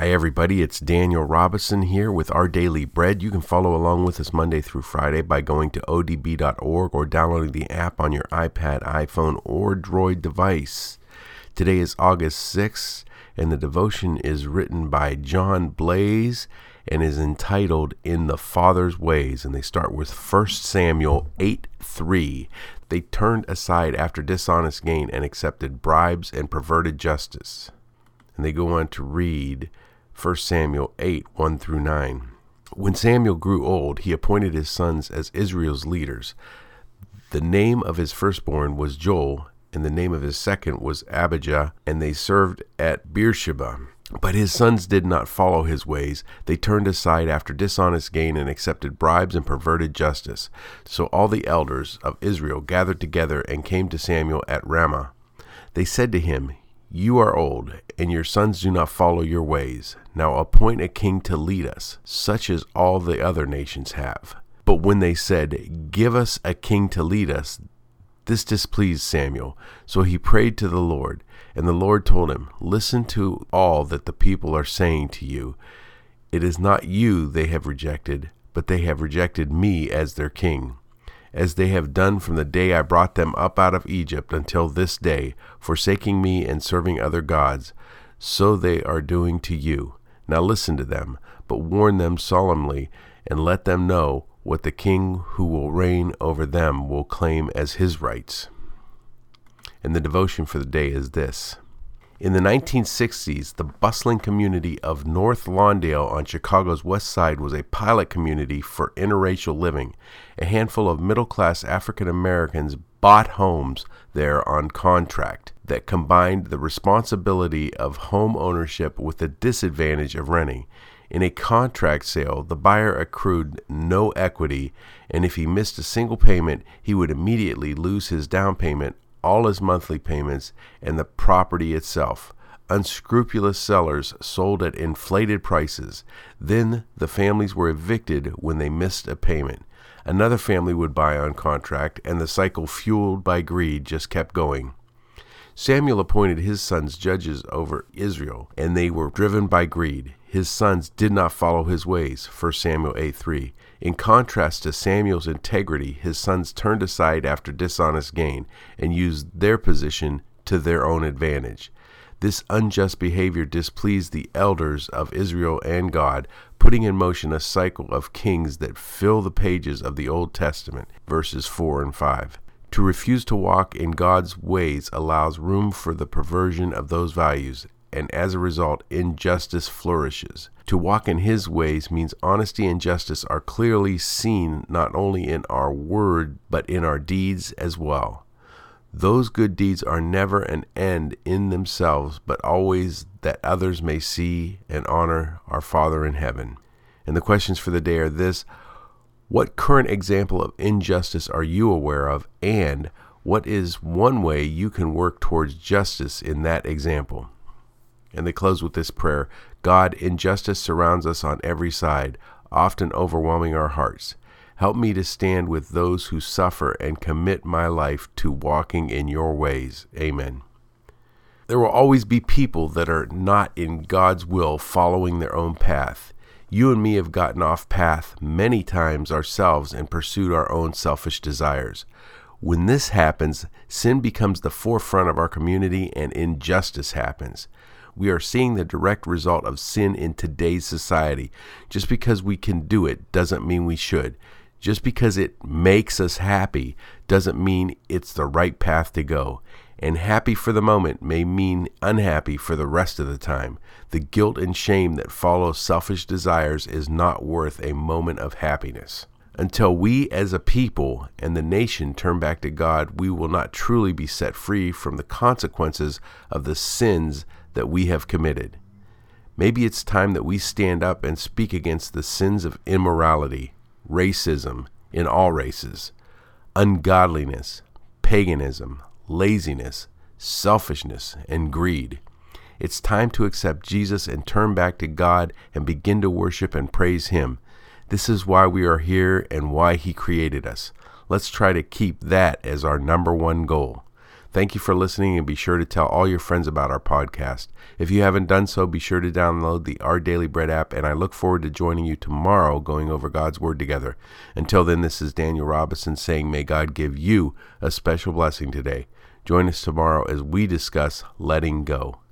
Hi, everybody. It's Daniel Robison here with Our Daily Bread. You can follow along with us Monday through Friday by going to odb.org or downloading the app on your iPad, iPhone, or Droid device. Today is August 6th, and the devotion is written by John Blase and is entitled In the Father's Ways. And they start with 1 Samuel 8 3. They turned aside after dishonest gain and accepted bribes and perverted justice. And they go on to read 1 Samuel 8 1 through 9. When Samuel grew old, he appointed his sons as Israel's leaders. The name of his firstborn was Joel, and the name of his second was Abijah, and they served at Beersheba. But his sons did not follow his ways. They turned aside after dishonest gain and accepted bribes and perverted justice. So all the elders of Israel gathered together and came to Samuel at Ramah. They said to him, You are old, and your sons do not follow your ways. Now appoint a king to lead us, such as all the other nations have. But when they said, Give us a king to lead us, this displeased Samuel. So he prayed to the Lord, and the Lord told him, Listen to all that the people are saying to you. It is not you they have rejected, but they have rejected me as their king, as they have done from the day I brought them up out of Egypt until this day, forsaking me and serving other gods. So they are doing to you. Now listen to them, but warn them solemnly, and let them know what the king who will reign over them will claim as his rights. And the devotion for the day is this. In the 1960s, the bustling community of North Lawndale on Chicago's west side was a pilot community for interracial living. A handful of middle class African Americans bought homes there on contract that combined the responsibility of home ownership with the disadvantage of renting. In a contract sale, the buyer accrued no equity, and if he missed a single payment, he would immediately lose his down payment, all his monthly payments, and the property itself. Unscrupulous sellers sold at inflated prices. Then the families were evicted when they missed a payment. Another family would buy on contract, and the cycle, fueled by greed, just kept going. Samuel appointed his sons judges over Israel, and they were driven by greed his sons did not follow his ways. 1 Samuel 8 3. In contrast to Samuel's integrity, his sons turned aside after dishonest gain and used their position to their own advantage. This unjust behavior displeased the elders of Israel and God, putting in motion a cycle of kings that fill the pages of the Old Testament, verses 4 and 5. To refuse to walk in God's ways allows room for the perversion of those values and as a result, injustice flourishes. To walk in His ways means honesty and justice are clearly seen not only in our word, but in our deeds as well. Those good deeds are never an end in themselves, but always that others may see and honor our Father in heaven. And the questions for the day are this What current example of injustice are you aware of? And what is one way you can work towards justice in that example? And they close with this prayer God, injustice surrounds us on every side, often overwhelming our hearts. Help me to stand with those who suffer and commit my life to walking in your ways. Amen. There will always be people that are not in God's will following their own path. You and me have gotten off path many times ourselves and pursued our own selfish desires. When this happens, sin becomes the forefront of our community and injustice happens. We are seeing the direct result of sin in today's society. Just because we can do it doesn't mean we should. Just because it makes us happy doesn't mean it's the right path to go. And happy for the moment may mean unhappy for the rest of the time. The guilt and shame that follow selfish desires is not worth a moment of happiness. Until we as a people and the nation turn back to God, we will not truly be set free from the consequences of the sins that we have committed. Maybe it's time that we stand up and speak against the sins of immorality, racism in all races, ungodliness, paganism, laziness, selfishness, and greed. It's time to accept Jesus and turn back to God and begin to worship and praise Him. This is why we are here and why He created us. Let's try to keep that as our number one goal. Thank you for listening and be sure to tell all your friends about our podcast. If you haven't done so, be sure to download the Our Daily Bread app, and I look forward to joining you tomorrow going over God's Word together. Until then, this is Daniel Robison saying, May God give you a special blessing today. Join us tomorrow as we discuss letting go.